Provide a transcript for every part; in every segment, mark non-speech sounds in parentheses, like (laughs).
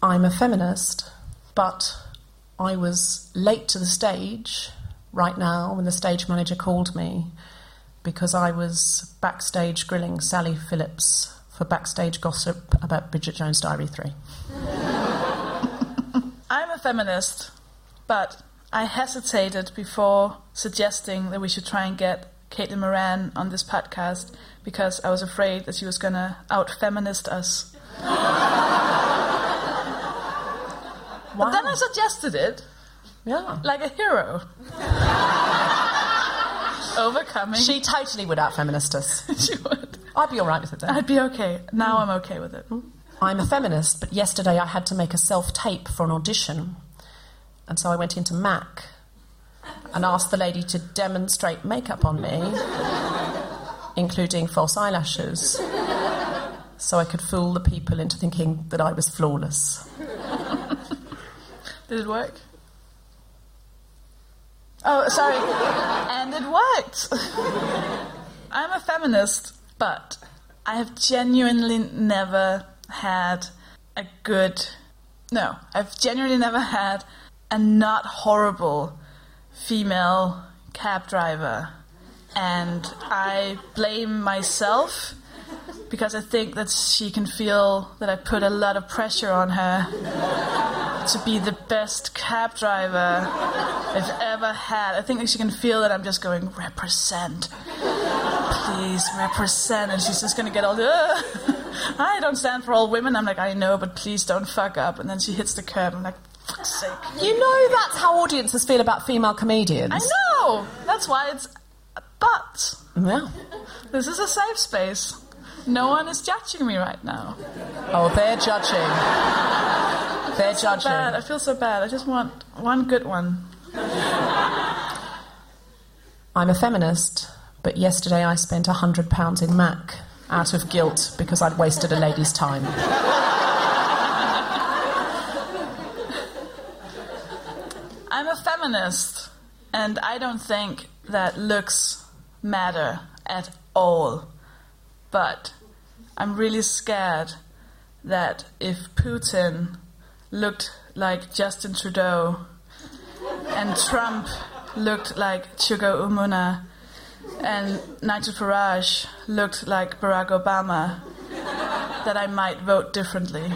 I'm a feminist, but I was late to the stage right now when the stage manager called me because I was backstage grilling Sally Phillips for backstage gossip about Bridget Jones' Diary 3. (laughs) I'm a feminist, but I hesitated before suggesting that we should try and get Caitlin Moran on this podcast because I was afraid that she was going to out feminist us. (laughs) But then I suggested it. Yeah. Like a hero. (laughs) Overcoming. She totally would out feminist us. (laughs) she would. I'd be all right with it then. I'd be okay. Now I'm okay with it. I'm a feminist, but yesterday I had to make a self tape for an audition. And so I went into Mac and asked the lady to demonstrate makeup on me, including false eyelashes, so I could fool the people into thinking that I was flawless. Did it work? Oh, sorry. and it worked. (laughs) I'm a feminist, but I have genuinely never had a good. No, I've genuinely never had a not horrible female cab driver. And I blame myself because I think that she can feel that I put a lot of pressure on her to be the best cab driver I've ever had. I think that she can feel that I'm just going, represent. Please, represent. And she's just going to get all the, I don't stand for all women. I'm like, I know, but please don't fuck up. And then she hits the curb. I'm like, fuck's sake. You know that's how audiences feel about female comedians. I know! That's why it's. But. Yeah. This is a safe space. No one is judging me right now. Oh, they're judging. They're judging. bad. I feel so bad. I just want one good one. I'm a feminist, but yesterday I spent £100 in Mac out of guilt because I'd wasted a lady's time. I'm a feminist, and I don't think that looks matter at all. But I'm really scared that if Putin looked like Justin Trudeau and Trump looked like Chuka Umunna and Nigel Farage looked like Barack Obama, that I might vote differently. We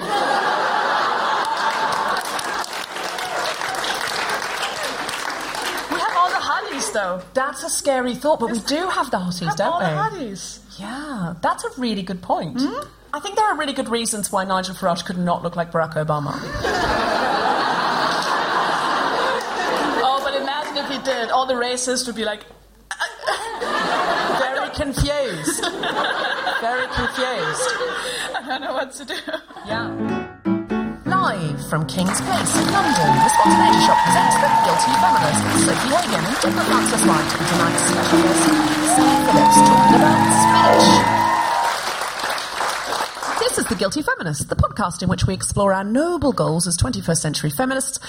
have all the hotties, though. That's a scary thought, but we do have the hotties, don't all we? the hotties. Yeah, that's a really good point. Hmm? I think there are really good reasons why Nigel Farage could not look like Barack Obama. (laughs) Oh, but imagine if he did. All the racists would be like, (laughs) Very confused. Very confused. I don't know what to do. Yeah. Live from King's Place in London, the Spontaneity Shop presents The Guilty Feminist with Sofie Hagen and Deborah Frances-White and tonight's special guest, Sam Phillips, talking about speech. This is The Guilty Feminist, the podcast in which we explore our noble goals as 21st century feminists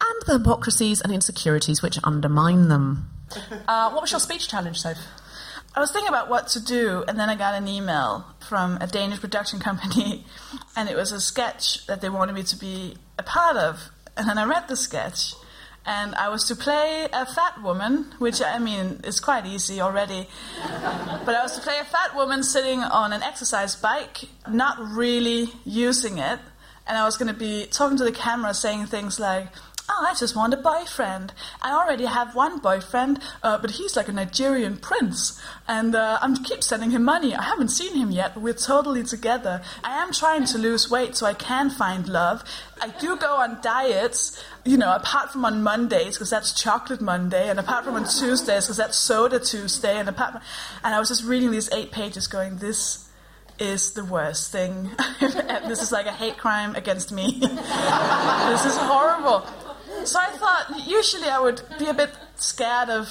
and the hypocrisies and insecurities which undermine them. Uh, what was your speech challenge, Soph? I was thinking about what to do, and then I got an email from a Danish production company, (laughs) and it was a sketch that they wanted me to be a part of. And then I read the sketch, and I was to play a fat woman, which I mean is quite easy already. (laughs) But I was to play a fat woman sitting on an exercise bike, not really using it, and I was going to be talking to the camera saying things like, Oh, I just want a boyfriend. I already have one boyfriend, uh, but he's like a Nigerian prince, and uh, I'm keep sending him money. I haven't seen him yet, but we're totally together. I am trying to lose weight so I can find love. I do go on diets, you know, apart from on Mondays because that's chocolate Monday, and apart from on Tuesdays because that's soda Tuesday, and apart from, and I was just reading these eight pages, going this is the worst thing. (laughs) This is like a hate crime against me. (laughs) this is horrible. So I thought usually I would be a bit scared of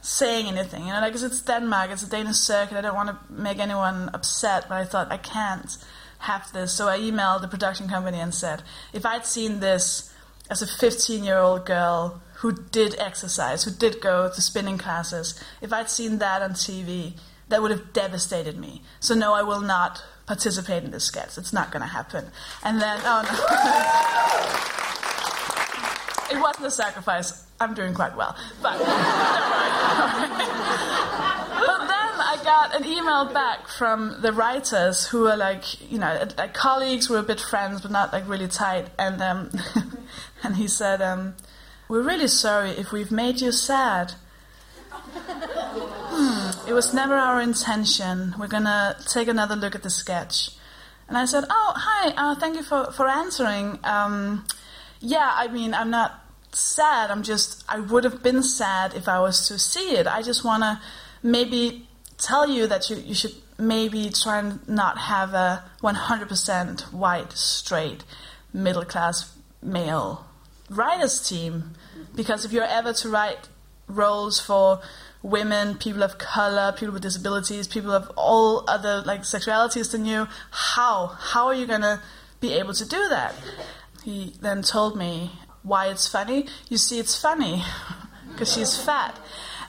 saying anything, you know, like 'cause it's Denmark, it's a Danish circuit. I don't want to make anyone upset, but I thought I can't have this. So I emailed the production company and said, if I'd seen this as a 15-year-old girl who did exercise, who did go to spinning classes, if I'd seen that on TV, that would have devastated me. So no, I will not participate in this sketch. It's not going to happen. And then, oh no. (laughs) it wasn't a sacrifice. I'm doing quite well. But, (laughs) but then I got an email back from the writers who are like, you know, like colleagues who are a bit friends but not like really tight. And um, (laughs) and he said, um, "We're really sorry if we've made you sad." Hmm, it was never our intention. We're gonna take another look at the sketch. And I said, "Oh, hi. Uh, thank you for for answering. Um, yeah, I mean, I'm not sad. I'm just, I would have been sad if I was to see it. I just want to maybe tell you that you, you should maybe try and not have a 100% white, straight, middle class male writers team. Because if you're ever to write roles for women, people of color, people with disabilities, people of all other like sexualities than you, how? How are you going to be able to do that? He then told me why it's funny. You see, it's funny (laughs) because she's fat.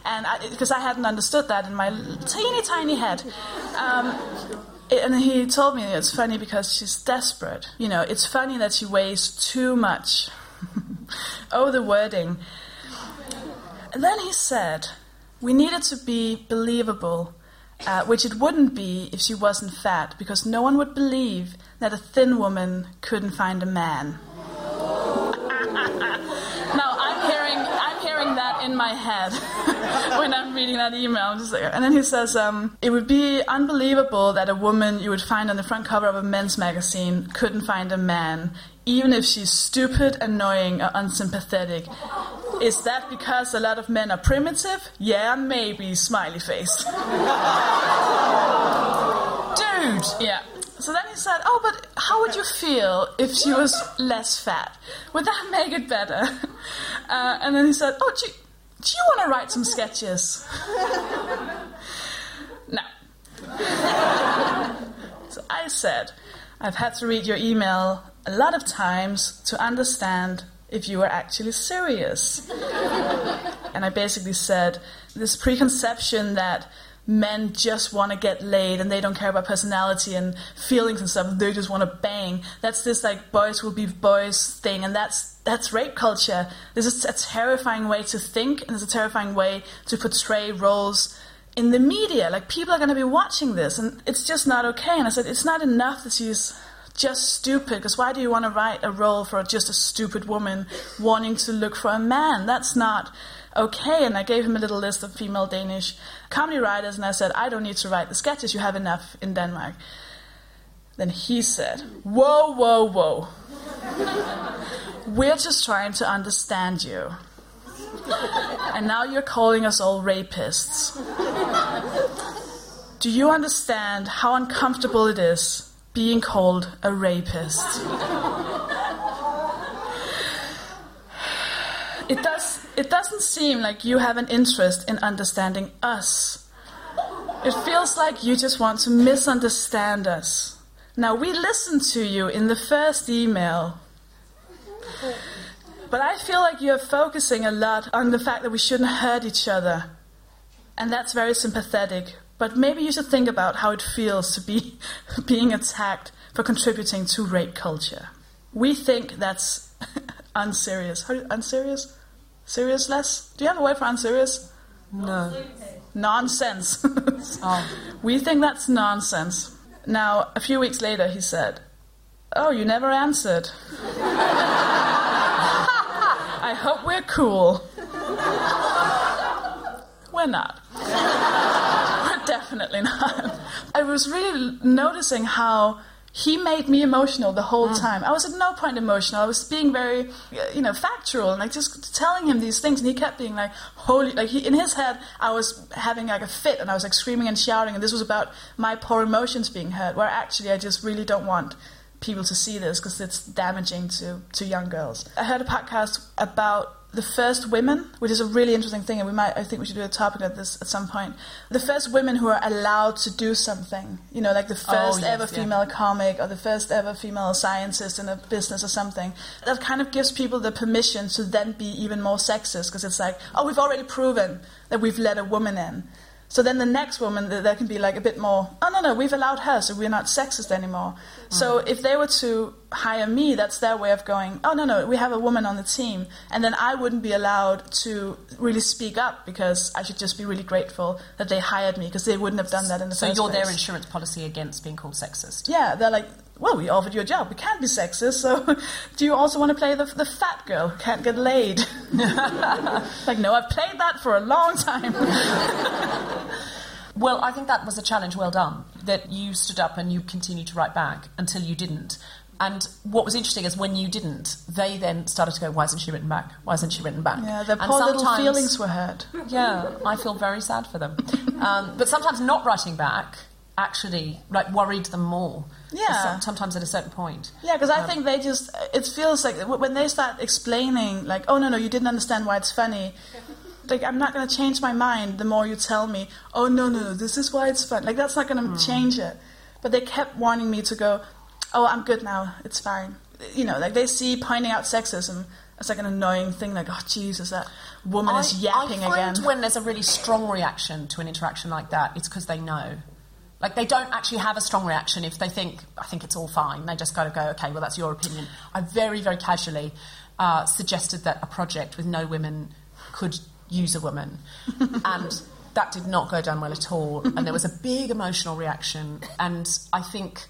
And because I, hadn't understood that in my teeny tiny head. Um, and he told me it's funny because she's desperate. You know, it's funny that she weighs too much. (laughs) oh, the wording. And then he said, we needed to be believable, uh, which it wouldn't be if she wasn't fat, because no one would believe that a thin woman couldn't find a man. In my head (laughs) when I'm reading that email. Like, and then he says, um, it would be unbelievable that a woman you would find on the front cover of a men's magazine couldn't find a man, even if she's stupid, annoying, or unsympathetic. Is that because a lot of men are primitive? Yeah, maybe, smiley face. Dude! Yeah. So then he said, Oh, but how would you feel if she was less fat? Would that (laughs) make it better? Uh, and then he said, Oh, you, do you want to write some sketches? (laughs) no. (laughs) so I said, I've had to read your email a lot of times to understand if you are actually serious. (laughs) and I basically said, this preconception that men just want to get laid and they don't care about personality and feelings and stuff. They just want to bang. That's this like boys will be boys thing, and that's that's rape culture. This is a terrifying way to think, and it's a terrifying way to portray roles in the media. Like people are going to be watching this, and it's just not okay. And I said it's not enough that she's just stupid. Because why do you want to write a role for just a stupid woman wanting to look for a man? That's not okay. And I gave him a little list of female Danish comedy writers, and I said, I don't need to write the sketches. You have enough in Denmark. Then he said, Whoa, whoa, whoa. We're just trying to understand you. And now you're calling us all rapists. Do you understand how uncomfortable it is being called a rapist? It does it doesn't seem like you have an interest in understanding us. It feels like you just want to misunderstand us. Now, we listened to you in the first email, but I feel like you're focusing a lot on the fact that we shouldn't hurt each other. And that's very sympathetic. But maybe you should think about how it feels to be (laughs) being attacked for contributing to rape culture. We think that's (laughs) unserious. How, unserious? Seriousless? Do you have a word for unserious? No. Nonsense. (laughs) Oh. We think that's nonsense. Now, a few weeks later, he said, Oh, you never answered. (laughs) I hope we're cool. We're not. (laughs) We're definitely not. I was really noticing how he made me emotional the whole time. I was at no point emotional. I was being very, uh, you know, factual and like just telling him these things, and he kept being like, "Holy!" Like he, in his head, I was having like a fit, and I was like screaming and shouting, and this was about my poor emotions being hurt. Where actually, I just really don't want people to see this because it's damaging to to young girls. I heard a podcast about the first women, which is a really interesting thing, and we might, I think we should do a topic of this at some point. The first women who are allowed to do something, you know, like the oh, first yes, ever yeah. female comic or the first ever female scientist in a business or something. That kind of gives people the permission to then be even more sexist because it's like, oh, we've already proven that we've let a woman in. So then the next woman, there can be like a bit more, oh, no, no, we've allowed her, so we're not sexist anymore. Mm. So if they were to hire me, that's their way of going, oh, no, no, we have a woman on the team. And then I wouldn't be allowed to really speak up because I should just be really grateful that they hired me because they wouldn't have done that in the So first you're their insurance policy against being called sexist. Yeah, they're like, well, we offered you a job. We can't be sexist, so (laughs) do you also want to play the, the fat girl who can't get laid? (laughs) like, no, I've played that for a long time. (laughs) Well, I think that was a challenge well done. That you stood up and you continued to write back until you didn't. And what was interesting is when you didn't, they then started to go, "Why isn't she written back? Why isn't she written back?" yeah, their And poor little feelings were hurt. Yeah, I feel very sad for them. Um, but sometimes not writing back actually like worried them more. Yeah. Sometimes at a certain point. Yeah, because I um, think they just, it feels like when they start explaining, like, oh, no, no, you didn't understand why it's funny. (laughs) Like, I'm not going to change my mind the more you tell me, oh, no, no, no, this is why it's fun. Like, that's not going to hmm. change it. But they kept wanting me to go, oh, I'm good now, it's fine. You know, like, they see pointing out sexism as like an annoying thing, like, oh, Jesus, that woman is yapping I find again. when there's a really strong reaction to an interaction like that, it's because they know. Like they don't actually have a strong reaction if they think, I think it's all fine. They just got to go, okay, well that's your opinion. I very, very casually uh, suggested that a project with no women could use a woman, (laughs) and that did not go down well at all. And there was a big emotional reaction, and I think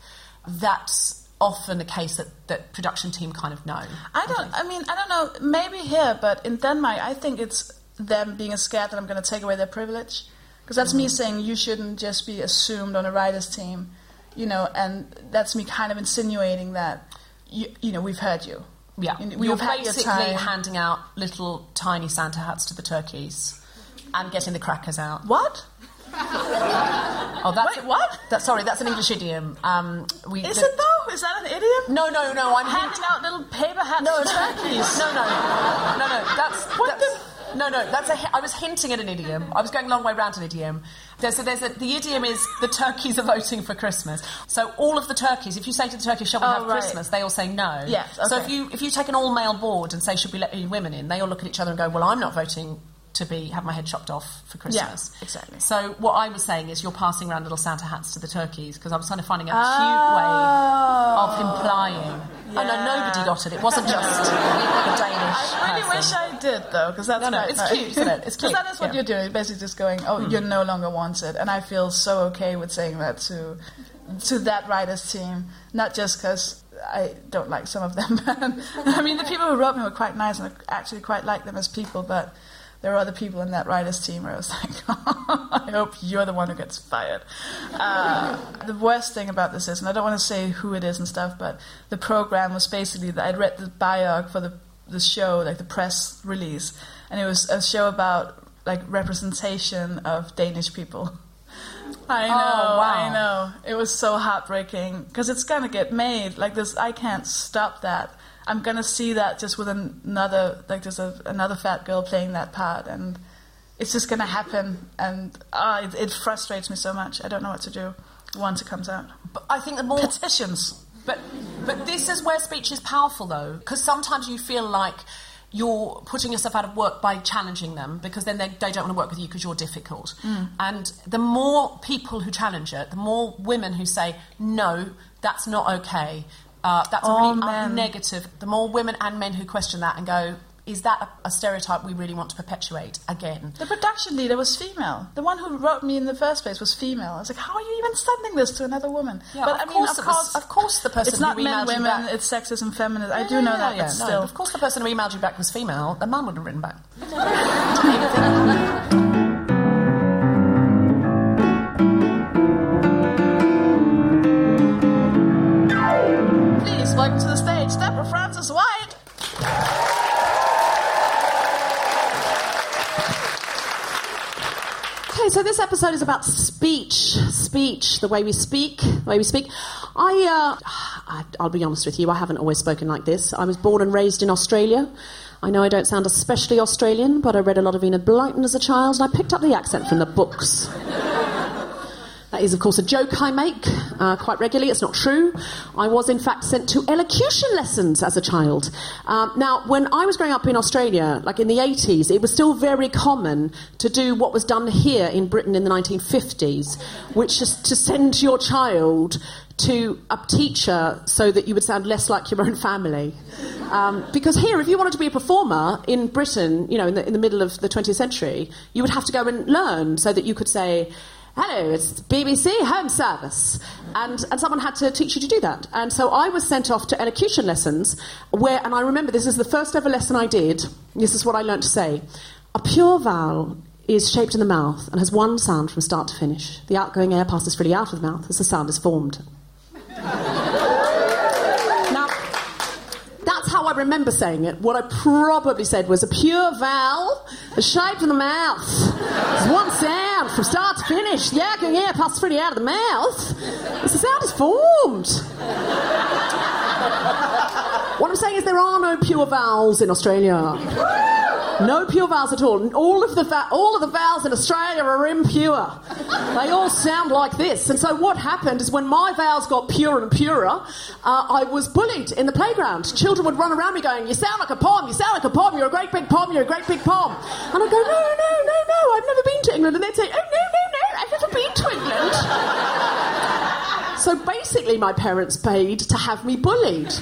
that's often a case that that production team kind of know. I don't. I mean, I don't know. Maybe here, but in Denmark, I think it's them being scared that I'm going to take away their privilege, because that's me saying you shouldn't just be assumed on a writers' team, you know, and that's me kind of insinuating that, you, you know, we've heard you. Yeah, know, you're basically handing out little tiny Santa hats to the turkeys and getting the crackers out. What? (laughs) Oh, that's Wait, what? That, sorry, that's an English idiom. Um, we Is the- it though? Is that an idiom? No, no, no. I'm Handing out little paper hats No, to no, turkeys. no, no, no, no. That's What that's, no, no. That's a. I was hinting at an idiom. I was going a long way round an idiom. There's, so there's a, the idiom is the turkeys are voting for Christmas. So all of the turkeys, if you say to the turkeys, "Shall we Oh, have right. Christmas?" they all say no. Yes, So if you if you take an all male board and say, "Should we let any women in?" They all look at each other and go, "Well, I'm not voting." To be have my head chopped off for Christmas. Yeah, exactly. So what I was saying is you're passing around little Santa hats to the turkeys because I was kind of finding a cute Oh. way of implying. Oh no, nobody got it. It wasn't (laughs) just the Danish. I really person. wish I did though, because that's No, no, it's cute, isn't it? It's cute, that is what yeah. you're doing. Basically just going, "Oh, you're no longer wanted," and I feel so okay with saying that to to that writers team, not just because I don't like some of them. (laughs) I mean, the people who wrote me were quite nice, and I actually quite like them as people, but. There were other people in that writers team where I was (laughs) like, I hope you're the one who gets fired. Uh, the worst thing about this is, and I don't want to say who it is and stuff, but the program was basically that I'd read the biog for the the show, like the press release, and it was a show about like representation of Danish people. (laughs) I know, oh, wow. I know. It was so heartbreaking because it's gonna get made. Like this, I can't stop that. I'm gonna see that just with an- another, like there's a, another fat girl playing that part, and it's just gonna happen. And ah, it, it frustrates me so much. I don't know what to do once it comes out. But I think the more Petitions. But but this is where speech is powerful, though, because sometimes you feel like you're putting yourself out of work by challenging them because then they, they don't want to work with you because you're difficult. Mm. And the more people who challenge it, the more women who say, no, that's not okay, uh, that's a Oh, really men. negative, the more women and men who question that and go, is that a, a stereotype we really want to perpetuate again? The production leader was female. The one who wrote me in the first place was female. I was like, how are you even sending this to another woman? Yeah, but of I mean, course of course, of course the person it's not who men, emailed you women. back- It's sexism, feminist. I do know yeah, that, yeah, but no, still. Of course, the person who emailed you back was female. The man would have written back. (laughs) welcome to the stage, Deborah Frances-White. Okay, so this episode is about speech. Speech, the way we speak, the way we speak. I, uh, I, I'll be honest with you, I haven't always spoken like this. I was born and raised in Australia. I know I don't sound especially Australian, but I read a lot of Enid Blyton as a child, and I picked up the accent from the books. That is, of course, a joke I make uh, quite regularly. It's not true. I was, in fact, sent to elocution lessons as a child. Um, now, when I was growing up in Australia, like in the 80s, it was still very common to do what was done here in Britain in the 1950s, which is to send your child to a teacher so that you would sound less like your own family. Um, because here, if you wanted to be a performer in Britain, you know, in the, in the middle of the 20th century, you would have to go and learn so that you could say, hello, it's BBC Home Service. And, and someone had to teach you to do that. And so I was sent off to elocution lessons where, and I remember this is the first ever lesson I did. This is what I learnt to say. A pure vowel is shaped in the mouth and has one sound from start to finish. The outgoing air passes freely out of the mouth as the sound is formed. (laughs) I remember saying it. What I probably said was a pure vowel, the shape of the mouth. It's one sound from start to finish. The outgoing air passes freely out of the mouth. As the sound is formed. What I'm saying is there are no pure vowels in Australia. No pure vowels at all. All of the va- all of the vowels in Australia are impure. They all sound like this. And so what happened is when my vowels got purer and purer, uh, I was bullied in the playground. Children would run around me going, "You sound like a pom. You sound like a pom. You're a great big pom. You're a great big pom." And I'd go, "No, no, no, no. I've never been to England." And they'd say, "Oh no, no, no. I've never been to England." So basically, my parents paid to have me bullied.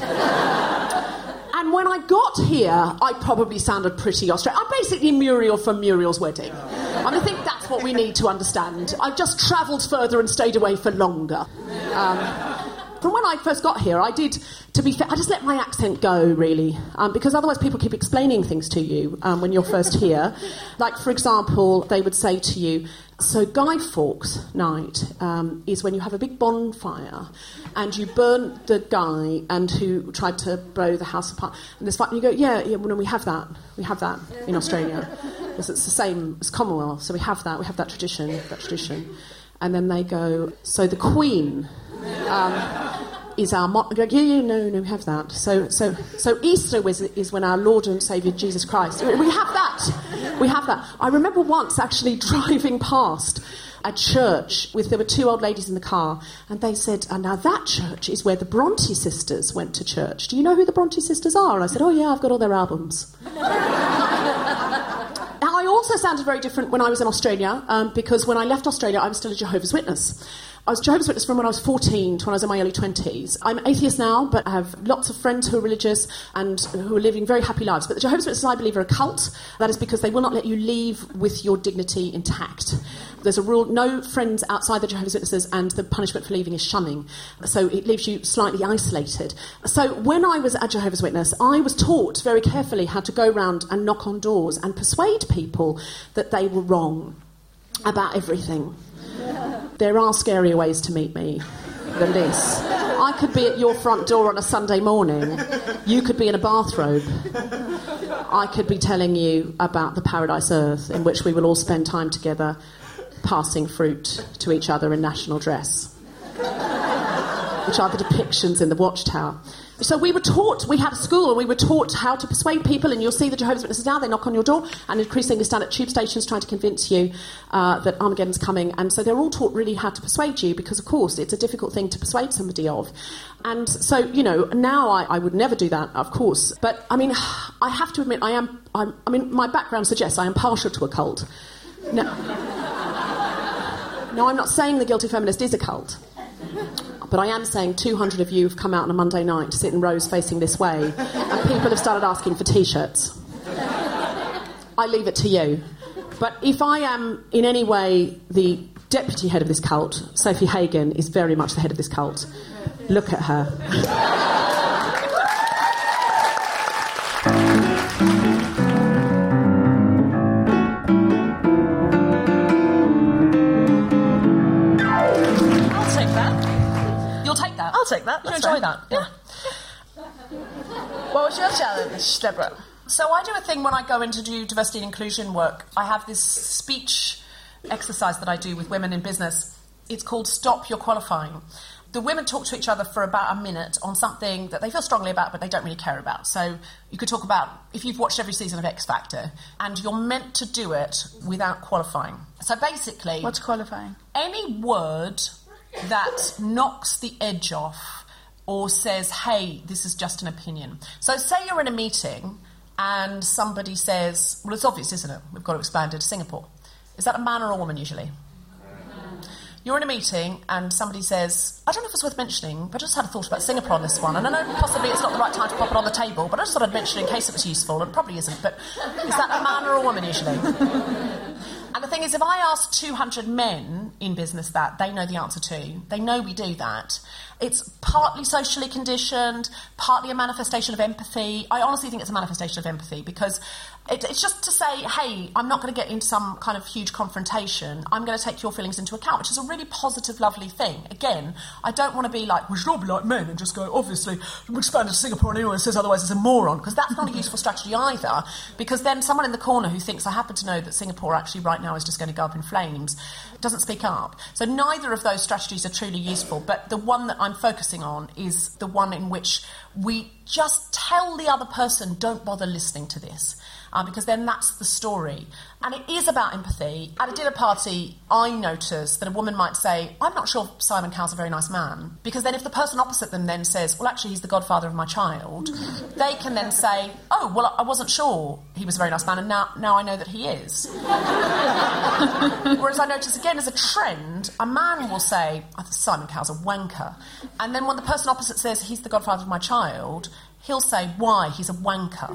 And when I got here, I probably sounded pretty Australian. I'm basically Muriel from Muriel's wedding. And I think that's what we need to understand. I've just travelled further and stayed away for longer. Um, from when I first got here, I did, to be fair, I just let my accent go, really, um, because otherwise people keep explaining things to you um, when you're first here. (laughs) Like, for example, they would say to you, so Guy Fawkes night um, is when you have a big bonfire and you burn the guy and who tried to blow the house apart. And this fight, and you go, yeah, yeah, well, no, we have that. We have that in Australia. (laughs) Because it's the same as Commonwealth, so we have that. We have that tradition, that tradition. And then they go, so the Queen um, is our mo- go, yeah, yeah, no, no, we have that. So, so, so Easter is, is when our Lord and Saviour Jesus Christ. We have that. We have that. I remember once actually (laughs) driving past a church with there were two old ladies in the car, and they said, "And now that church is where the Bronte sisters went to church. Do you know who the Bronte sisters are?" And I said, "Oh yeah, I've got all their albums." (laughs) Now, I also sounded very different when I was in Australia um, because when I left Australia, I was still a Jehovah's Witness. I was Jehovah's Witness from when I was 14 to when I was in my early 20s. I'm atheist now, but I have lots of friends who are religious and who are living very happy lives. But the Jehovah's Witnesses, I believe, are a cult. That is because they will not let you leave with your dignity intact. There's a rule no friends outside the Jehovah's Witnesses, and the punishment for leaving is shunning. So it leaves you slightly isolated. So when I was a Jehovah's Witness, I was taught very carefully how to go around and knock on doors and persuade people that they were wrong about everything. There are scarier ways to meet me than this. I could be at your front door on a Sunday morning. You could be in a bathrobe. I could be telling you about the paradise earth in which we will all spend time together passing fruit to each other in national dress, which are the depictions in the Watchtower. So we were taught, we had a school and we were taught how to persuade people, and you'll see the Jehovah's Witnesses now, they knock on your door and increasingly stand at tube stations trying to convince you uh, that Armageddon's coming. And so they're all taught really how to persuade you because, of course, it's a difficult thing to persuade somebody of. And so, you know, now I, I would never do that, of course. But, I mean, I have to admit, I am, I'm, I mean, my background suggests I am partial to a cult. No, (laughs) no, I'm not saying the guilty feminist is a cult. But I am saying 200 of you have come out on a Monday night to sit in rows facing this way, and people have started asking for t shirts. I leave it to you. But if I am in any way the deputy head of this cult, Sofie Hagen is very much the head of this cult. Look at her. Take that. I'll take that. You enjoy that. Yeah. What was your challenge, Deborah? So I do a thing when I go in to do diversity and inclusion work. I have this speech exercise that I do with women in business. It's called Stop Your Qualifying. The women talk to each other for about a minute on something that they feel strongly about but they don't really care about. So you could talk about if you've watched every season of X Factor and you're meant to do it without qualifying. So basically, What's qualifying? any word that knocks the edge off or says, hey, this is just an opinion. So, say you're in a meeting and somebody says, well, it's obvious, isn't it? We've got to expand it to Singapore. Is that a man or a woman usually? You're in a meeting and somebody says, I don't know if it's worth mentioning, but I just had a thought about Singapore on this one. And I know possibly it's not the right time to pop it on the table, but I just thought I'd mention in case it was useful, it probably isn't. But is that a man or a woman usually? And the thing is, if I ask 200 men in business that, they know the answer to. They know we do that. It's partly socially conditioned, partly a manifestation of empathy. I honestly think it's a manifestation of empathy because it, it's just to say, hey, I'm not going to get into some kind of huge confrontation. I'm going to take your feelings into account, which is a really positive, lovely thing. Again, I don't want to be like, we should all be like men and just go, obviously, we expanded to Singapore and anyone says otherwise is a moron, because that's not a useful strategy either. Because then someone in the corner who thinks, I happen to know that Singapore actually right now is just going to go up in flames, doesn't speak up. So neither of those strategies are truly useful, but the one that I'm focusing on is the one in which we just tell the other person, don't bother listening to this. Uh, because then that's the story. And it is about empathy. At a dinner party, I notice that a woman might say, I'm not sure Simon Cowell's a very nice man. Because then if the person opposite them then says, well, actually, he's the godfather of my child, (laughs) they can then say, oh, well, I wasn't sure he was a very nice man, and now, now I know that he is. (laughs) Whereas I notice again as a trend, a man will say, Simon Cowell's a wanker. And then when the person opposite says, he's the godfather of my child, he'll say, why? He's a wanker.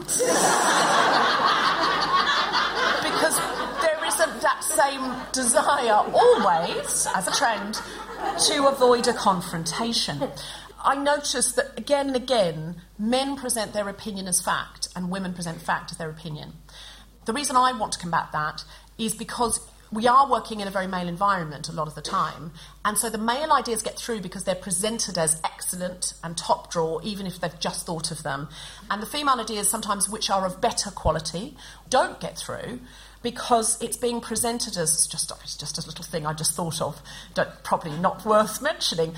because there isn't that same desire always, as a trend, to avoid a confrontation. I notice that again and again, men present their opinion as fact and women present fact as their opinion. The reason I want to combat that is because we are working in a very male environment a lot of the time, and so the male ideas get through because they're presented as excellent and top draw, even if they've just thought of them. And the female ideas, sometimes which are of better quality, don't get through because it's being presented as just, it's just a little thing I just thought of, don't, probably not worth mentioning.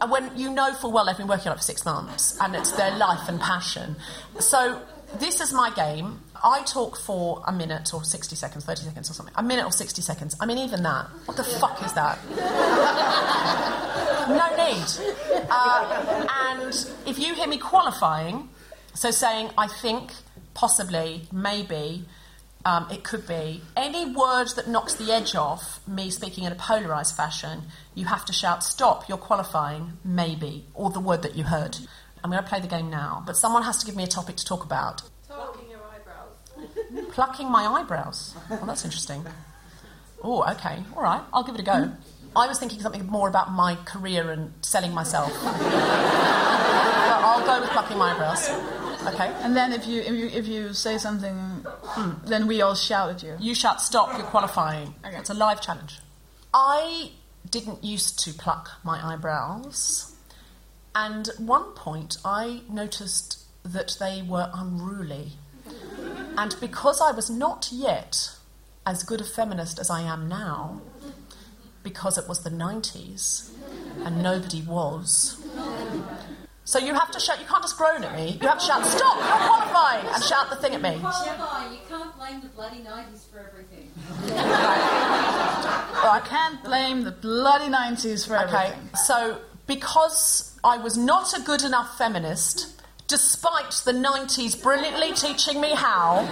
And when you know full well they've been working on it for six months and it's their life and passion. So this is my game. I talk for a minute or 60 seconds, 30 seconds or something. A minute or 60 seconds. I mean, even that. What the fuck is that? no need. Uh, and if you hear me qualifying, so saying, I think, possibly, maybe, Um, it could be any word that knocks the edge off me speaking in a polarised fashion. You have to shout, "Stop! You're qualifying." Maybe, or the word that you heard. I'm going to play the game now, but someone has to give me a topic to talk about. Plucking your eyebrows. Plucking my eyebrows. Well, that's interesting. Oh, okay. All right. I'll give it a go. I was thinking something more about my career and selling myself. (laughs) but I'll go with plucking my eyebrows. Okay. And then if you if you if you say something, hmm. then we all shout at you. You shout stop, you're qualifying. Okay. It's a live challenge. I didn't used to pluck my eyebrows, and at one point I noticed that they were unruly. And because I was not yet as good a feminist as I am now, because it was the 90s and nobody was. So you have to shout, you can't just groan at me. You have to shout, stop, you're qualifying, and shout the thing at me. Gemma, you can't blame the bloody 90s for everything. (laughs) I can't blame the bloody nineties for Okay, everything. so because I was not a good enough feminist, despite the 90s brilliantly teaching me how,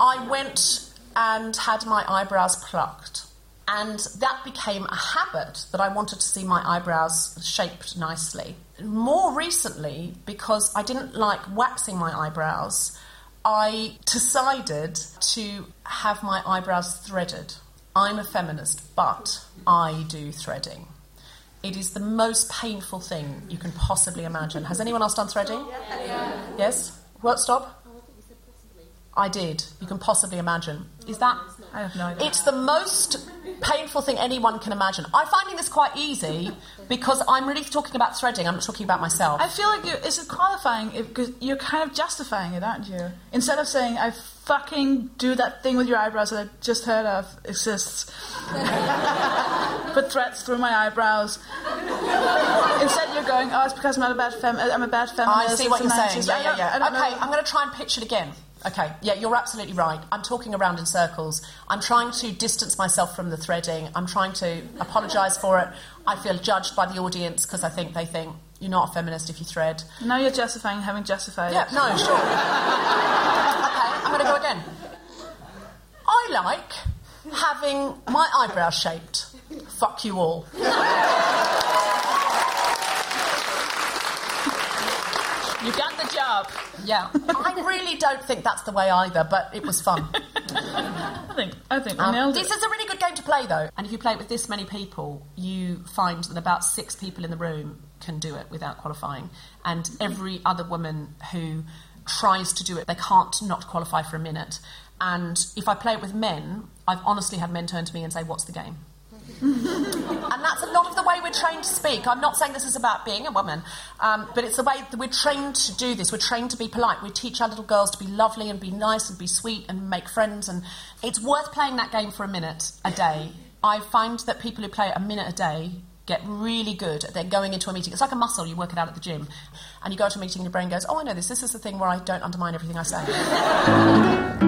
I went and had my eyebrows plucked. And that became a habit that I wanted to see my eyebrows shaped nicely. More recently, because I didn't like waxing my eyebrows, I decided to have my eyebrows threaded. I'm a feminist, but I do threading. It is the most painful thing you can possibly imagine. Has anyone else done threading? Yes? What? Stop? I did. You can possibly imagine. Is that? I have no idea. It's the most painful thing anyone can imagine. I'm finding this quite easy because I'm really talking about threading. I'm not talking about myself. I feel like you, is it qualifying? Cause you're kind of justifying it, aren't you? Instead of saying, I fucking do that thing with your eyebrows that I just heard of exists. (laughs) Put threads through my eyebrows. Instead, you're going, oh, it's because I'm not a bad fem- I'm a bad feminist. I see what you're saying. Yeah, yeah, yeah. Okay. I'm going to try and pitch it again. Okay, yeah, you're absolutely right. I'm talking around in circles. I'm trying to distance myself from the threading. I'm trying to apologise for it. I feel judged by the audience because I think they think you're not a feminist if you thread. No, you're justifying having justified Yeah, no, sure. (laughs) okay, I'm going to go again. I like having my eyebrows shaped. Fuck you all. You job. Yeah. I really don't think that's the way either, but it was fun. I think, I think we Um, nailed this it. is a really good game to play, though. And if you play it with this many people, you find that about six people in the room can do it without qualifying. And every other woman who tries to do it, they can't not qualify for a minute. And if I play it with men, I've honestly had men turn to me and say, What's the game? And that's a lot of the way we're trained to speak. I'm not saying this is about being a woman, um, but it's the way that we're trained to do this. We're trained to be polite. We teach our little girls to be lovely and be nice and be sweet and make friends. And it's worth playing that game for a minute a day. I find that people who play it a minute a day get really good at then going into a meeting. It's like a muscle, you work it out at the gym. And you go to a meeting and your brain goes, Oh, I know this. This is the thing where I don't undermine everything I say. (laughs)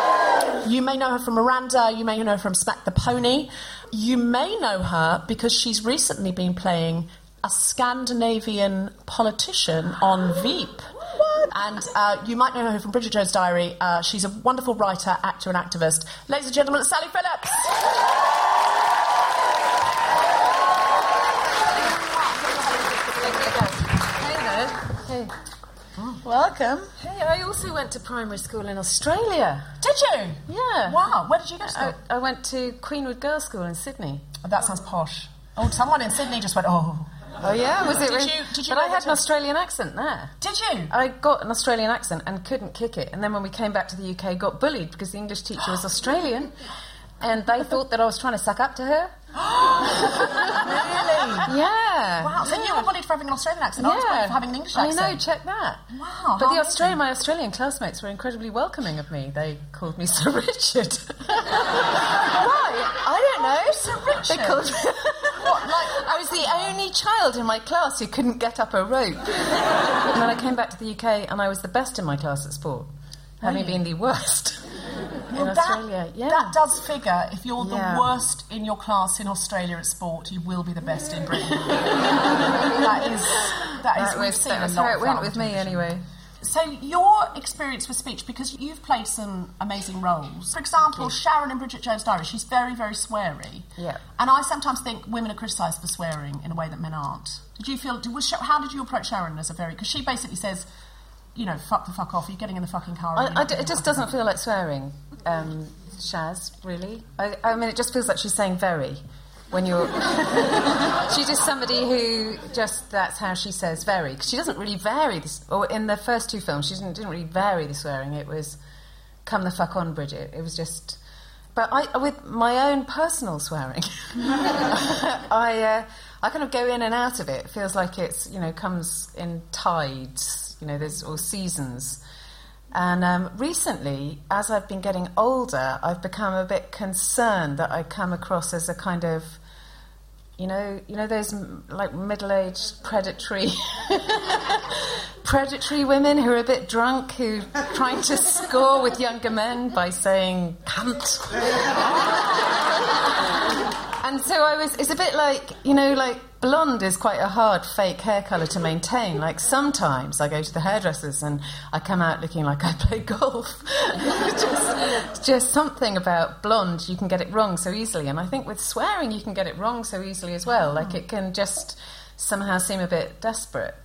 You may know her from Miranda, you may know her from Smack the Pony. You may know her because she's recently been playing a Scandinavian politician on Veep. And uh, you might know her from Bridget Jones' Diary. Uh, she's a wonderful writer, actor, and activist. Ladies and gentlemen, Sally Phillips. Hey. Welcome. Hey, I also went to primary school in Australia. Did you? Yeah. Wow. Where did you go to school? I, I went to Queenwood Girls' School in Sydney. Oh, that sounds posh. Oh, someone in Sydney just went, oh. Oh yeah, was it? Did really? you- did you but I had an Australian accent there. Did you? I got an Australian accent and couldn't kick it. And then when we came back to the UK, got bullied because the English teacher was (gasps) Australian, and they thought that I was trying to suck up to her. (gasps) (laughs) really? Yeah. Wow. So you yeah. were bullied for having an Australian accent. I was bullied for having an English I accent. know, check that. Wow. But the Australian, my Australian classmates were incredibly welcoming of me. They called me (laughs) Sir Richard. Why? I don't know. Sir Richard. They called me. (laughs) What, like, I was the only child in my class who couldn't get up a rope. and then I came back to the UK and I was the best in my class at sport, having been the worst in Well, Australia. that, yeah. that does figure. If you're Yeah. the worst in your class in Australia at sport, you will be the best in Britain. (laughs) that is, that is. That we've seen a lot it went with me anyway. So your experience with speech, because you've played some amazing roles. For example, Sharon in Bridget Jones' Diary, she's very, very sweary. Yeah. And I sometimes think women are criticised for swearing in a way that men aren't. Did you feel? Was, how did you approach Sharon as a very? Because she basically says, you know, fuck the fuck off. You're getting in the fucking car. I, I d- it just doesn't feel like swearing, um, Shaz, really. I, I mean, it just feels like she's saying very when you're. (laughs) she's just somebody who just, that's how she says very. 'Cause she doesn't really vary this. Or in the first two films, she didn't, didn't really vary the swearing. It was, come the fuck on, Bridget. It was just. But I, with my own personal swearing, (laughs) I, uh, I kind of go in and out of it. It feels like it's, you know, comes in tides, you know, there's, or seasons. And um, recently, as I've been getting older, I've become a bit concerned that I come across as a kind of, you know, you know those like middle-aged predatory, (laughs) predatory women who are a bit drunk, who trying to score with younger men by saying "cunt." (laughs) And so I was, it's a bit like, you know, like blonde is quite a hard fake hair colour to maintain. Like sometimes I go to the hairdressers and I come out looking like I (laughs) play golf. (laughs) just, just something about blonde, you can get it wrong so easily. And I think with swearing, you can get it wrong so easily as well. Like it can just somehow seem a bit desperate.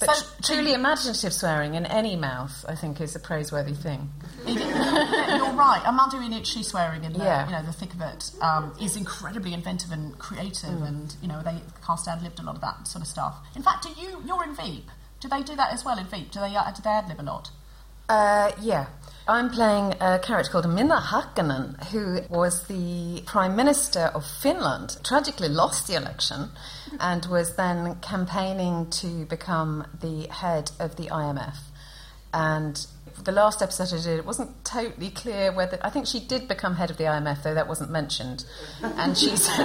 But So- truly imaginative swearing in any mouth, I think, is a praiseworthy thing. You're right. Armando Iannucci swearing in the, Yeah. you know, the thick of it um, is incredibly inventive and creative, Mm. and you know they cast ad libbed a lot of that sort of stuff. In fact, do you you're in Veep? Do they do that as well in Veep? Do they uh, do they ad lib a lot? Uh, yeah. I'm playing a character called Minna Häkkinen, who was the Prime Minister of Finland, tragically lost the election, and was then campaigning to become the head of the IMF. And the last episode I did, it wasn't totally clear whether. I think she did become head of the IMF, though that wasn't mentioned. And she's. (laughs)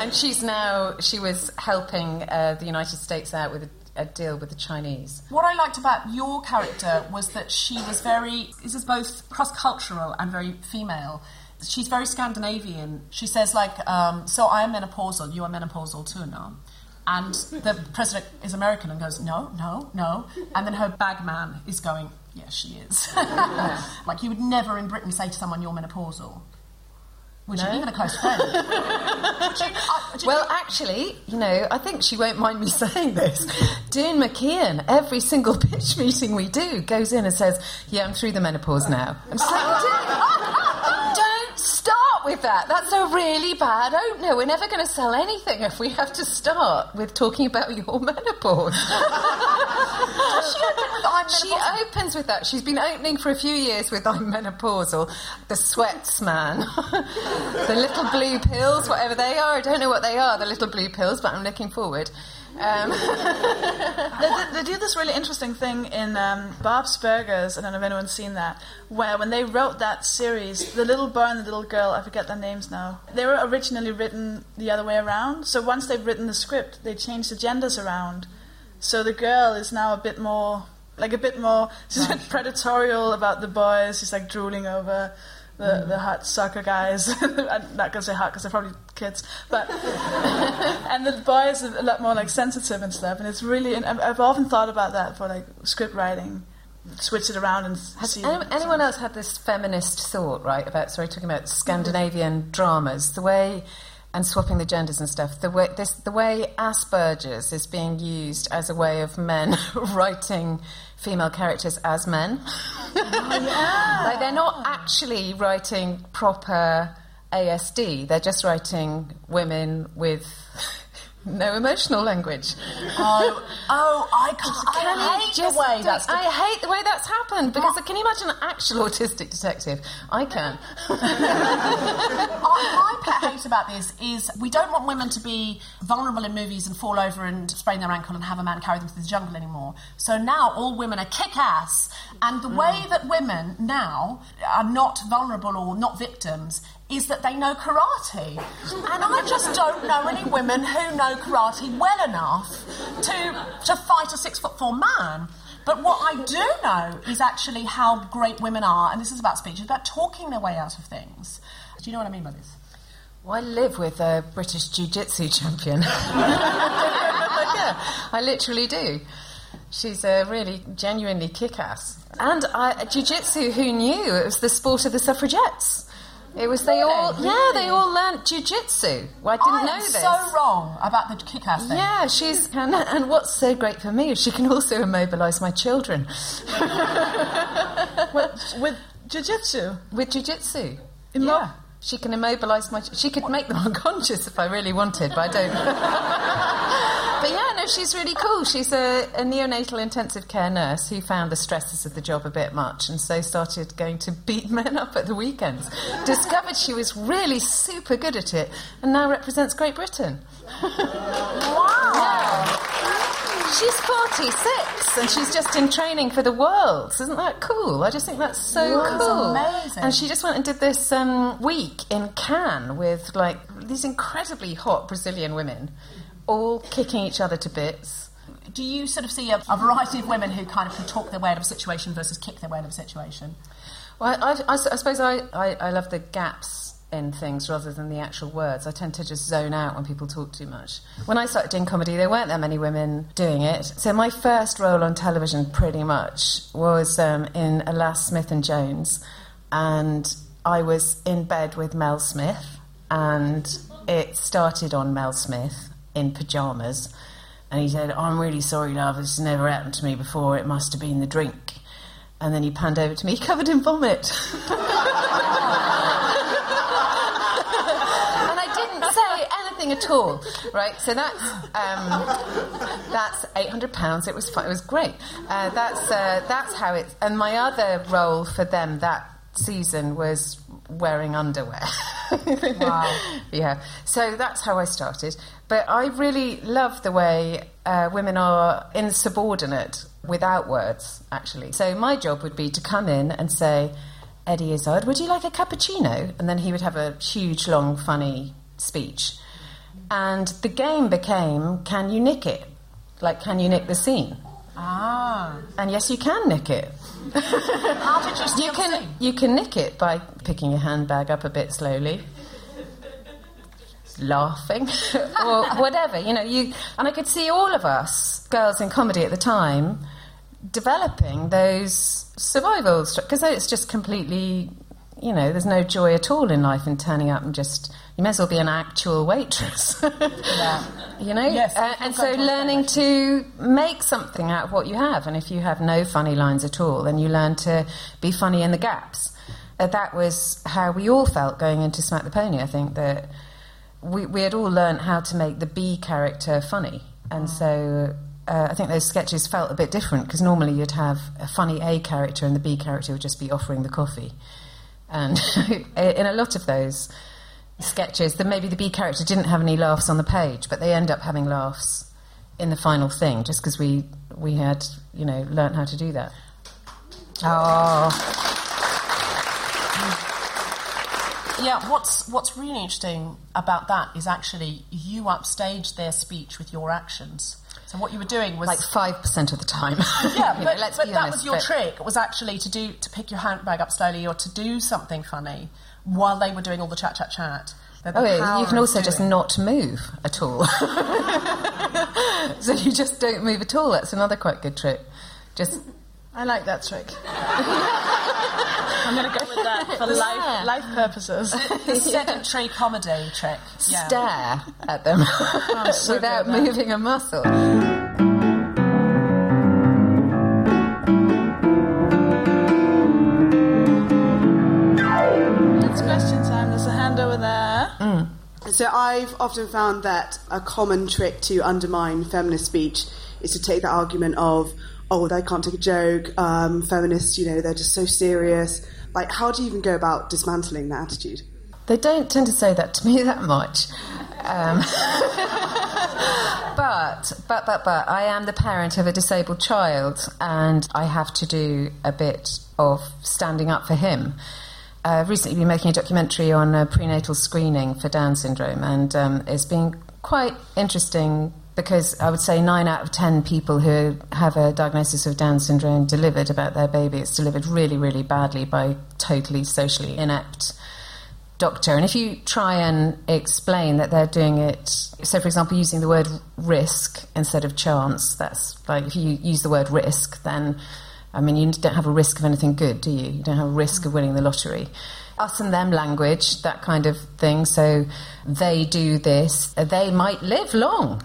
and she's now. She was helping uh, the United States out with a, deal with the Chinese. What I liked about your character was that she was very. This is both cross cultural and very female. She's very Scandinavian. She says like, um, "So I am menopausal. You are menopausal too now." And the president is American and goes, "No, no, no." And then her bagman is going, "Yes, she is." (laughs) like you would never in Britain say to someone, "You're menopausal." Would No. you? Even a close friend. (laughs) You, uh, Well, actually, you know, I think she won't mind me (laughs) saying this. Doon Mackichan, every single (laughs) pitch meeting we do, goes in and says, "Yeah, I'm through the menopause now." I'm just like, "Don't- don't start with that. That's a really bad opener. We're never going to sell anything if we have to start with talking about your (laughs) menopause. She open with I'm She opens with that. She's been opening for a few years with I'm menopausal, the sweats man, (laughs) the little blue pills, whatever they are. I don't know what they are, the little blue pills, but I'm looking forward. Um. (laughs) they, they, do this really interesting thing in um, Bob's Burgers. I don't know if anyone's seen that, where when they wrote that series, the little boy and the little girl, I forget their names now, they were originally written the other way around. So once they've written the script, they change the genders around. So the girl is now a bit more, like a bit more she's a bit predatorial about the boys. She's like drooling over the, mm. the hot soccer guys. (laughs) I'm not gonna say hot because they're probably kids, but (laughs) and the boys are a lot more like sensitive and stuff. And it's really, and I've often thought about that for like script writing. Switch it around and Has see. Any, anyone else had this feminist thought, right? About sorry, talking about Scandinavian dramas, the way and swapping the genders and stuff. The way this, the way Asperger's is being used as a way of men (laughs) writing female characters as men. (laughs) Oh, yeah. like they're not actually writing proper ASD. They're just writing women with no emotional language. Oh, oh I can't. Can I hate the way that's. I hate the way that's happened because what? can you imagine an actual autistic detective? I can. (laughs) my pet hate about this is we don't want women to be vulnerable in movies and fall over and sprain their ankle and have a man carry them through the jungle anymore. So now all women are kick ass, and the mm. way that women now are not vulnerable or not victims is that they know karate. And I just don't know any women who know karate well enough to, to fight a six foot four man. But what I do know is actually how great women are, and this is about speech, it's about talking their way out of things. Do you know what I mean by this? Well, I live with a British Jiu Jitsu champion. (laughs) yeah, I literally do. She's a really genuinely kick ass. And Jiu Jitsu, who knew? It was the sport of the suffragettes. It was they all really? yeah they all learnt jujitsu. Well, I didn't I know this. So wrong about the kick-ass thing. Yeah, she's and, and what's so great for me is she can also immobilise my children. (laughs) with, with jujitsu. With jujitsu. Immo- yeah. She can immobilise my. She could make them (laughs) unconscious if I really wanted, but I don't. (laughs) no, she's really cool. She's a, a, neonatal intensive care nurse who found the stresses of the job a bit much, and so started going to beat (laughs) men up at the weekends. Discovered she was really super good at it, and now represents Great Britain. wow. Yeah. She's 46 and she's just in training for the Worlds. Isn't that cool? I just think that's so that's cool. amazing. And she just went and did this um, week in Cannes with like these incredibly hot Brazilian women, all kicking each other to bits. Do you sort of see a, a variety of women who kind of can talk their way out of a situation versus kick their way out of a situation? Well, I, I, I suppose I, I love the gaps in things rather than the actual words. I tend to just zone out when people talk too much. When I started doing comedy, there weren't that many women doing it. So my first role on television, pretty much, was um, in Alas Smith and Jones, and I was in bed with Mel Smith, and it started on Mel Smith in pajamas. And he said, I'm really sorry, love, this has never happened to me before. It must have been the drink. And then he panned over to me, (laughs) covered in vomit. And I didn't say anything at all, right? So that's um, that's eight hundred pounds. It was fun. It was great. Uh, that's uh, that's how it. And my other role for them that season was wearing underwear. (laughs) wow. Yeah. So that's how I started. But I really love the way uh, women are insubordinate without words, actually. So my job would be to come in and say, Eddie Izzard, would you like a cappuccino? And then he would have a huge, long, funny speech. And the game became can you nick it? Like, can you nick the scene? Ah. And yes, you can nick it. How did you (laughs) you can, You can nick it by picking your handbag up a bit slowly. Laughing (laughs) or whatever, you know. You and I could see all of us, girls in comedy at the time, developing those survival because it's just completely, you know, there's no joy at all in life in turning up and just you may as well be an actual waitress. (laughs) yeah. You know? Yes. Uh, and so learning to make something out of what you have. And if you have no funny lines at all, then you learn to be funny in the gaps. Uh, that was how we all felt going into Smack the Pony, I think, that we, we had all learned how to make the B character funny. And so uh, I think those sketches felt a bit different because normally you'd have a funny A character and the B character would just be offering the coffee. And (laughs) in a lot of those sketches, then maybe the B character didn't have any laughs on the page, but they end up having laughs in the final thing just because we, we had, you know, learnt how to do that. Oh. Yeah, what's what's really interesting about that is actually you upstaged their speech with your actions. So what you were doing was like five percent of the time. yeah, You (laughs) but, know, let's but be that honest, was your but- trick. Was actually to do to pick your handbag up slowly or to do something funny while they were doing all the chat, chat, chat. That Oh, yeah, you can also just doing- not move at all. (laughs) so you just don't move at all. That's another quite good trick. Just I like that trick. (laughs) I'm going to go with that (laughs) for Yeah. life, life purposes. (laughs) the sedentary comedy trick. Yeah. stare at them (laughs) oh, so without good at that. moving a muscle. It's question time. There's a hand over there. Mm. So I've often found that a common trick to undermine feminist speech is to take the argument of, oh, they can't take a joke, um, feminists, you know, they're just so serious. Like, how do you even go about dismantling that attitude? They don't tend to say that to me (laughs) that much. Um, but, but, but, but, I am the parent of a disabled child and I have to do a bit of standing up for him. I've recently been making a documentary on uh, prenatal screening for Down syndrome, and um, it's been quite interesting because I would say nine out of ten people who have a diagnosis of Down syndrome delivered about their baby, it's delivered really, really badly by totally socially inept doctor. And if you try and explain that they're doing it, so for example, using the word risk instead of chance, that's like if you use the word risk, then I mean, you don't have a risk of anything good, do you? You don't have a risk of winning the lottery. Us and them language, that kind of thing. So they do this, they might live long.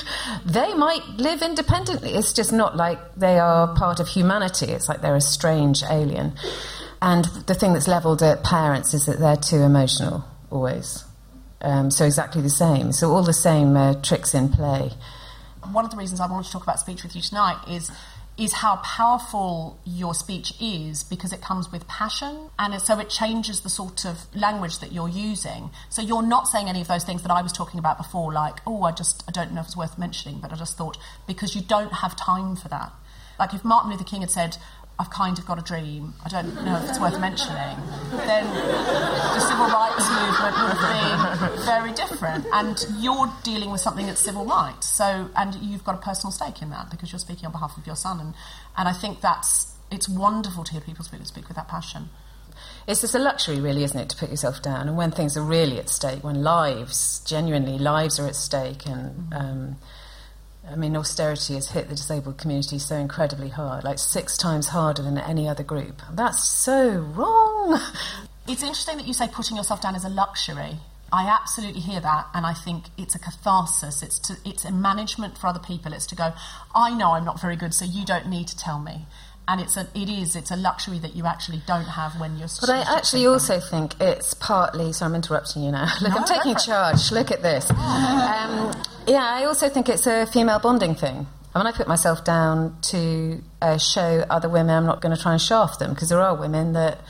(laughs) they might live independently. It's just not like they are part of humanity. It's like they're a strange alien. And the thing that's levelled at parents is that they're too emotional, always. Um, so exactly the same. So all the same uh, tricks in play. one of the reasons I wanted to talk about speech with you tonight is is how powerful your speech is because it comes with passion and so it changes the sort of language that you're using. So you're not saying any of those things that I was talking about before like oh I just I don't know if it's worth mentioning but I just thought because you don't have time for that. Like if Martin Luther King had said I've kind of got a dream I don't know if it's worth mentioning then the civil rights movement would have been very different. And you're dealing with something that's civil rights. So, and you've got a personal stake in that because you're speaking on behalf of your son. And, and I think that's it's wonderful to hear people speak, speak with that passion. It's just a luxury, really, isn't it, to put yourself down? And when things are really at stake, when lives, genuinely lives are at stake, and um, I mean, austerity has hit the disabled community so incredibly hard, like six times harder than any other group. That's so wrong. It's interesting that you say putting yourself down is a luxury. I absolutely hear that, and I think it's a catharsis. It's to, it's a management for other people. It's to go, I know I'm not very good, so you don't need to tell me. And it's a, it is, it's a luxury that you actually don't have when you're. But I actually also think it's partly. So I'm interrupting you now. (laughs) Look, No, I'm taking charge. Look at this. Um, yeah, I also think it's a female bonding thing. I mean, I put myself down to uh, show other women. I'm not going to try and shaft them because there are women that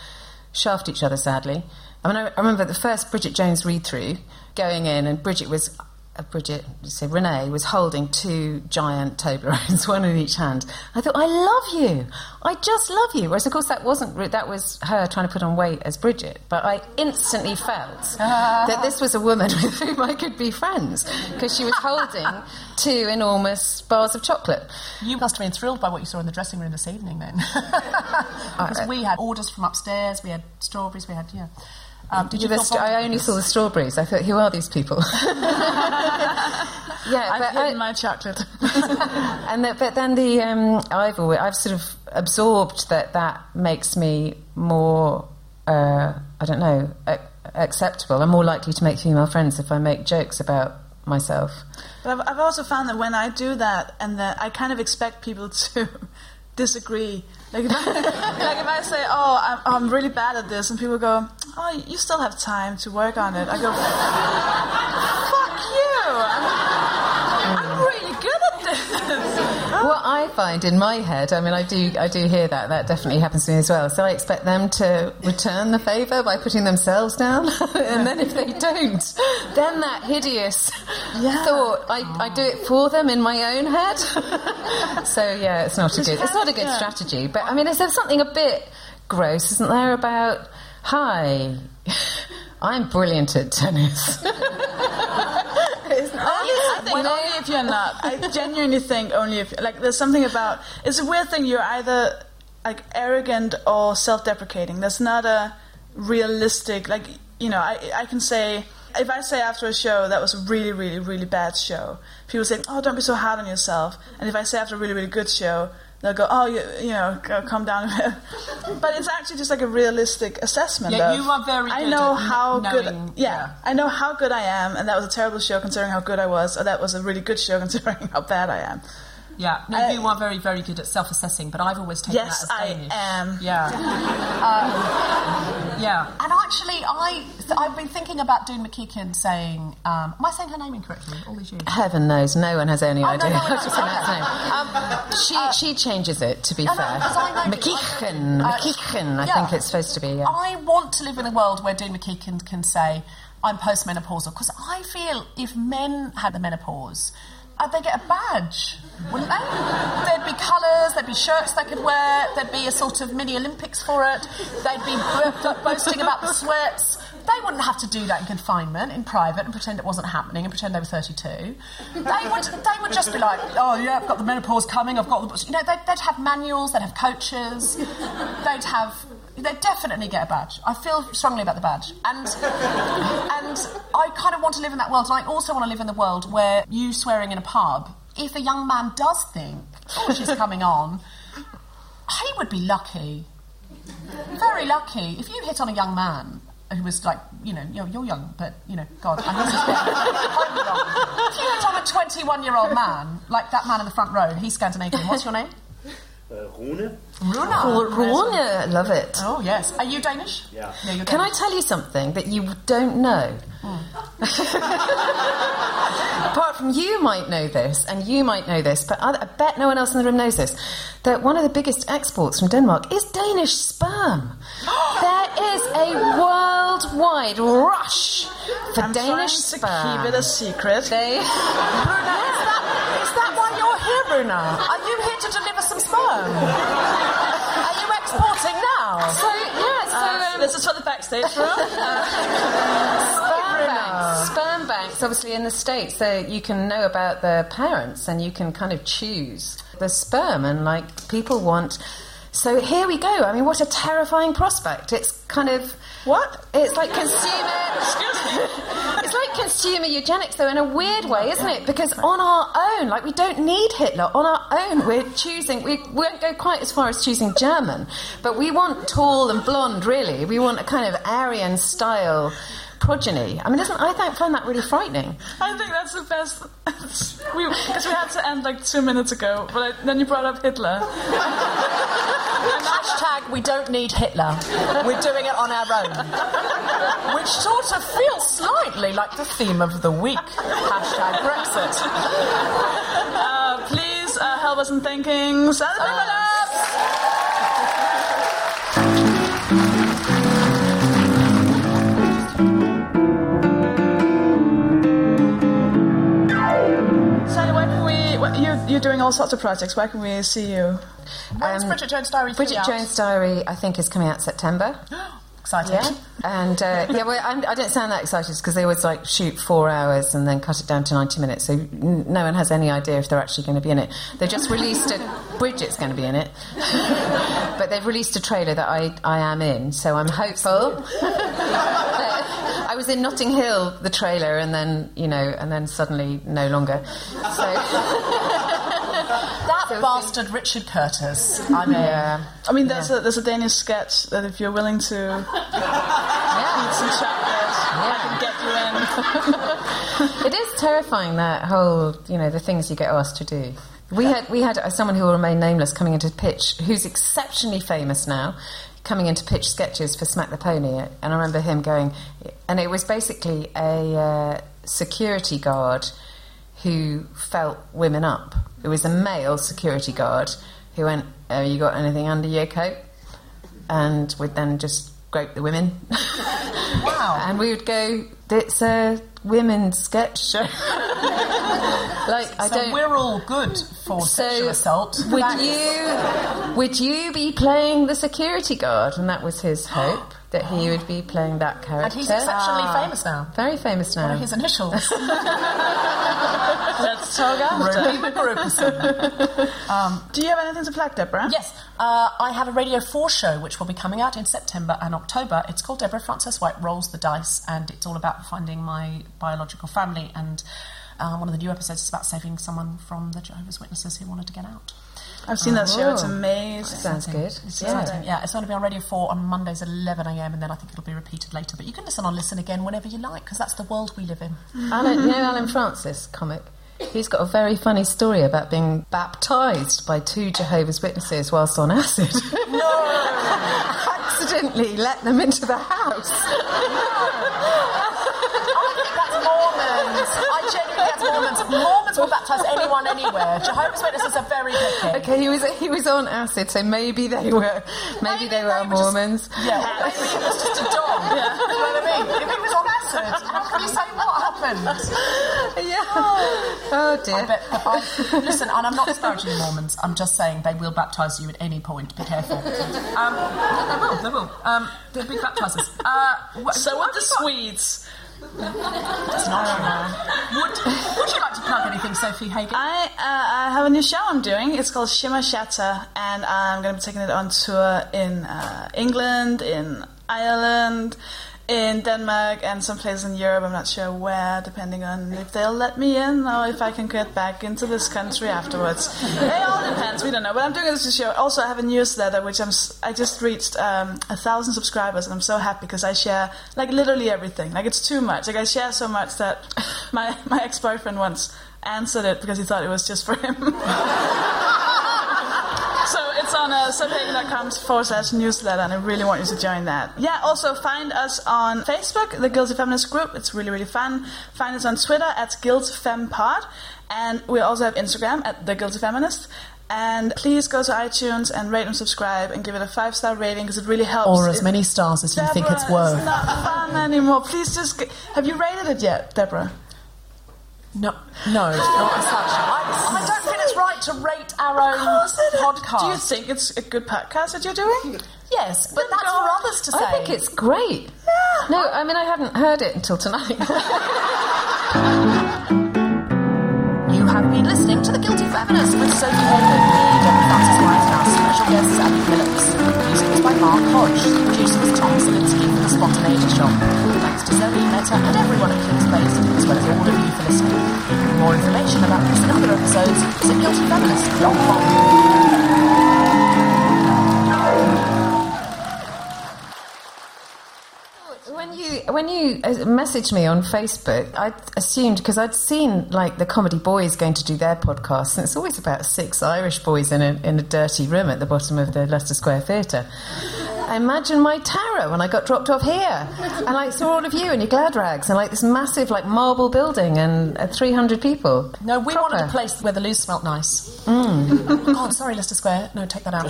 shaft each other. Sadly, I mean, I, I remember the first Bridget Jones read through going in, and Bridget was. Uh, Bridget, say Renee was holding two giant Toblerones, (laughs) one in each hand. I thought, I love you, I just love you. Whereas, of course, that wasn't that was her trying to put on weight as Bridget. But I instantly felt that this was a woman (laughs) with whom I could be friends because she was holding (laughs) two enormous bars of chocolate. You must have been thrilled by what you saw in the dressing room this evening, then. Because we had orders from upstairs, we had strawberries, we had yeah. Um, did you The st- I only saw the strawberries. I thought, who are these people? (laughs) yeah, I've but I- my chocolate. (laughs) and the, but then the um, I've always, I've sort of absorbed that that makes me more uh, I don't know ac- acceptable. I'm more likely to make female friends if I make jokes about myself. But I've, I've also found that when I do that, and that I kind of expect people to (laughs) disagree. Like if, I, like if I say, "Oh, I'm, I'm really bad at this," and people go, "Oh, you still have time to work on it," I go, "Fuck you! I'm, I'm really good at this." (laughs) what I find in my head, I mean, I do, I do hear that. That definitely happens to me as well. So I expect them to return the favour by putting themselves down, (laughs) and then if they don't, then that hideous thought, I, I do it for them in my own head. (laughs) so yeah, it's not a good, it's not a good strategy. But I mean, is there something a bit gross, isn't there, about hi? I'm brilliant at tennis. I think only if you're not. I genuinely think only if like there's something about it's a weird thing. You're either like arrogant or self-deprecating. There's not a realistic like you know. I I can say if I say after a show that was a really really really bad show, people say oh don't be so hard on yourself. And if I say after a really really good show. They'll go, oh, you, you know, go, calm down a (laughs) bit. But it's actually just like a realistic assessment. Yeah, of, you are very I know how good. knowing- Yeah, I know how good I am, and that was a terrible show considering how good I was, or that was a really good show considering how bad I am. Yeah, no, I- you are very, very good at self-assessing, but I've always taken Yes, that as I am. Yeah, yeah. And actually, I I've been thinking about Doon McKeekin saying, um, am I saying her name incorrectly? All these years. Heaven knows, no one has any Oh, idea no, no, how (laughs) to no, pronounce okay. her name. she, she changes it, to be No, no, fair. 'cause I know- Uh, McKeechan, I yeah. think it's supposed to be, yeah. I want to live in a world where Doon McKeekin can say, I'm postmenopausal, because I feel if men had the menopause, uh, they get a badge, wouldn't they? There'd be colours, there'd be shirts they could wear, there'd be a sort of mini Olympics for it, they'd be bo- boasting about the sweats. They wouldn't have to do that in confinement, in private, and pretend it wasn't happening, and pretend they were 32. They would, they would just be like, oh yeah, I've got the menopause coming, I've got the... You know, they'd, they'd have manuals, they'd have coaches, they'd have... They'd definitely get a badge. I feel strongly about the badge. And, and I kind of want to live in that world, and I also want to live in the world where you swearing in a pub, if a young man does think, oh, she's coming on, he would be lucky. Very lucky. If you hit on a young man who was like, you know, you're, you're young, but, you know, God, I know (laughs) If you hit on a 21 year old man, like that man in the front row, he's Scandinavian. What's your name? Uh, Rune? Runa. Oh, Rune, love it. Oh, yes. Are you Danish? Yeah. Yeah, you're Can I tell you something that you don't know? Hmm. (laughs) Apart from you might know this, and you might know this, but I, I bet no one else in the room knows this. That one of the biggest exports from Denmark is Danish sperm. (gasps) there is a worldwide rush for I'm Danish trying to sperm. keep it a secret. They, (laughs) Bruna, is that, is that why you're here, Bruna? Are you here sperm? Are you exporting now? so yeah, so um, This is for the backstage room. (laughs) sperm banks. Sperm banks, obviously in the states, so you can know about the parents and you can kind of choose the sperm, and like people want. So here we go. I mean, what a terrifying prospect! It's kind of what? It's like consumer. (laughs) it's like consumer eugenics, though, in a weird way, isn't it? Because on our own, like we don't need Hitler. On our own, we're choosing. We won't go quite as far as choosing German, but we want tall and blonde. Really, we want a kind of Aryan style progeny. I mean, isn't I think find that really frightening. I think that's the best. (laughs) we because we had to end like two minutes ago, but I, then you brought up Hitler. (laughs) Hashtag we don't need Hitler. We're doing it on our own. Which sort of feels slightly like the theme of the week. Hashtag Brexit. Uh, please uh, help us in thinking. Can we? what- You, you're doing all sorts of projects. Where can we see you? When's Bridget Jones' Diary Bridget out? Jones' Diary, I think, is coming out September. (gasps) Exciting. Yeah, and uh, yeah, well, I'm, I don't sound that excited because they always like shoot four hours and then cut it down to ninety minutes, so n- no one has any idea if they're actually going to be in it. They just (laughs) released a Bridget's going to be in it, (laughs) but they've released a trailer that I I am in, so I'm hopeful. (laughs) I was in Notting Hill, the trailer, and then you know, and then suddenly no longer. So. (laughs) That bastard Richard Curtis. I mean, Yeah. I mean, there's a there's a Danish sketch that if you're willing to eat some chocolate, I can get you in. (laughs) it is terrifying that whole, you know, the things you get asked to do. We had we had someone who will remain nameless coming into pitch, who's exceptionally famous now, coming in to pitch sketches for Smack the Pony, and I remember him going, and it was basically a uh, security guard who felt women up. It was a male security guard who went, Have you got anything under your coat? And would then just grope the women. Wow. (laughs) and we would go, It's a women's sketch show. (laughs) like, I so don't. we're all good for sexual assault. Would you would you be playing the security guard? And that was his (gasps) hope that he would be playing that character. (gasps) And he's exceptionally famous now. Very famous now. What are his initials? (laughs) (laughs) Let's talk after. (laughs) Um, Do you have anything to plug, Deborah? Yes, uh, I have a Radio 4 show which will be coming out in September and October. It's called Deborah Frances-White Rolls the Dice, and it's all about finding my biological family. And uh, one of the new episodes is about saving someone from the Jehovah's Witnesses who wanted to get out. I've seen that show. It's Oh. amazing. Sounds good. It's Yeah. exciting. Yeah, it's going to be on Radio 4 on Mondays at 11am, and then I think it'll be repeated later. But you can listen on Listen Again whenever you like, because that's the world we live in. Mm-hmm. Alan, you know Alan Francis, comic? He's got a very funny story about being baptised by two Jehovah's Witnesses whilst on acid. (laughs) No! (laughs) Accidentally let them into the house. (laughs) I think that's Mormons. I genuinely think that's Mormons. Mormons will baptise anyone anywhere. Jehovah's Witnesses are very picky. Okay, he was he was on acid, so maybe they were maybe, they were Mormons. Yeah, maybe it was just a dog. (laughs) You know what I mean? If he was on acid, how can you say what happened? (laughs) Yeah. Oh dear. I bet, I, listen, and I'm not disparaging Mormons. I'm just saying they will baptise you at any point. Be careful. Um, they will. They will. Um, they'll be baptisers. Uh, wh- So what with the have got? Swedes. That's not true. Would, would you like to plug anything, Sofie Hagen? I, uh, I have a new show I'm doing. It's called Shimmer Shatter, and I'm going to be taking it on tour in uh, England, in Ireland, in Denmark, and some places in Europe. I'm not sure where, depending on if they'll let me in or if I can get back into this country afterwards. it all depends. We don't know. But I'm doing this show. Also, I have a newsletter which I'm. I just reached um, a thousand subscribers, and I'm so happy because I share like literally everything. Like it's too much. Like I share so much that (laughs) my my ex boyfriend once answered it because he thought it was just for him. (laughs) on uh, sofiehagen.com forward slash newsletter, and I really want you to join that. Yeah, also find us on Facebook, the Guilty Feminist Group. It's really, really fun. Find us on Twitter at GuiltFemPod, and we also have Instagram at The Guilty Feminist. And please go to iTunes and rate and subscribe and give it a five star rating because it really helps. Or as It- many stars as you think it's worth. It's not fun anymore. Please just. Have you rated it yet, Deborah? No, no, not as such. I, I don't think it's right to rate our own podcast. Do you think it's a good podcast that you're doing? Yes, but that's for others to say. I think it's great. Yeah. No, I mean I hadn't heard it until tonight. (laughs) You have been listening to The Guilty Feminist with Sofie Hagen, me, Deborah Frances-White, and our special guest, Sally Phillips. Music was by Mark Hodge. Producer was Tom Salinsky for The Spontaneity Shop. Thanks to Zoe, Meta, and everyone at Kings Place, as well as all of you for listening. For more information about this and other episodes, visit guiltyfeminist.com. When you when you uh, messaged me on Facebook, I assumed because I'd seen like the Comedy Boys going to do their podcast, and it's always about six Irish boys in a in a dirty room at the bottom of the Leicester Square Theatre. I imagined my terror when I got dropped off here, and I saw all of you in your glad rags, and like this massive like marble building and uh, three hundred people. No, we wanted a place where the loo smelt nice. Mm. oh, sorry, Leicester Square. No, take that out.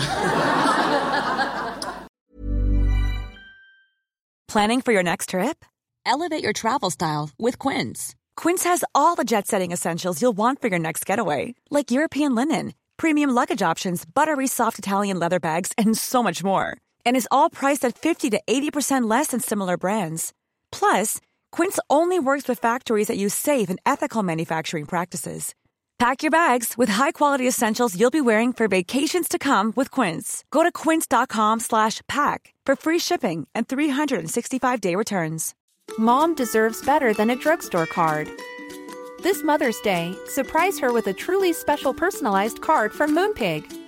Planning for your next trip? Elevate your travel style with Quince. Quince has all the jet setting essentials you'll want for your next getaway, like European linen, premium luggage options, buttery soft Italian leather bags, and so much more. And is all priced at 50 to 80% less than similar brands. Plus, Quince only works with factories that use safe and ethical manufacturing practices. Pack your bags with high-quality essentials you'll be wearing for vacations to come with Quince. Go to quince.com slash pack for free shipping and 365-day returns. Mom deserves better than a drugstore card. This Mother's Day, surprise her with a truly special personalized card from Moonpig.